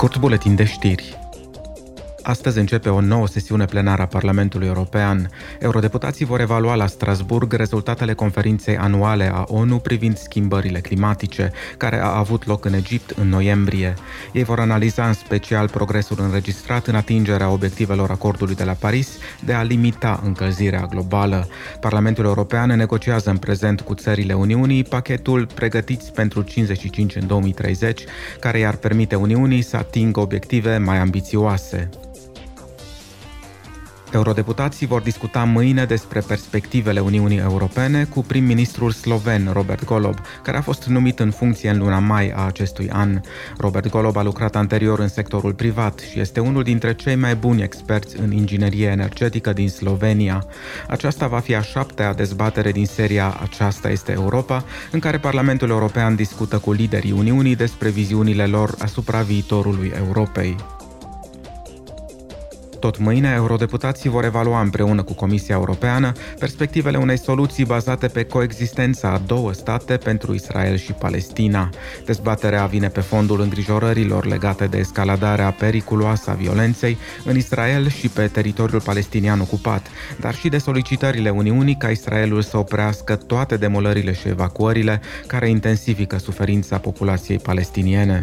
كورت بولاتين ده اشتري Astăzi începe o nouă sesiune plenară a Parlamentului European. Eurodeputații vor evalua la Strasburg rezultatele conferinței anuale a ONU privind schimbările climatice, care a avut loc în Egipt în noiembrie. Ei vor analiza în special progresul înregistrat în atingerea obiectivelor acordului de la Paris de a limita încălzirea globală. Parlamentul European negociază în prezent cu țările Uniunii pachetul Pregătiți pentru 55 în 2030, care i-ar permite Uniunii să atingă obiective mai ambițioase. Eurodeputații vor discuta mâine despre perspectivele Uniunii Europene cu prim-ministrul sloven Robert Golob, care a fost numit în funcție în luna mai a acestui an. Robert Golob a lucrat anterior în sectorul privat și este unul dintre cei mai buni experți în inginerie energetică din Slovenia. Aceasta va fi a șaptea dezbatere din seria Aceasta este Europa, în care Parlamentul European discută cu liderii Uniunii despre viziunile lor asupra viitorului Europei. Tot mâine, eurodeputații vor evalua împreună cu Comisia Europeană perspectivele unei soluții bazate pe coexistența a două state pentru Israel și Palestina. Dezbaterea vine pe fondul îngrijorărilor legate de escaladarea periculoasă a violenței în Israel și pe teritoriul palestinian ocupat, dar și de solicitările Uniunii ca Israelul să oprească toate demolările și evacuările care intensifică suferința populației palestiniene.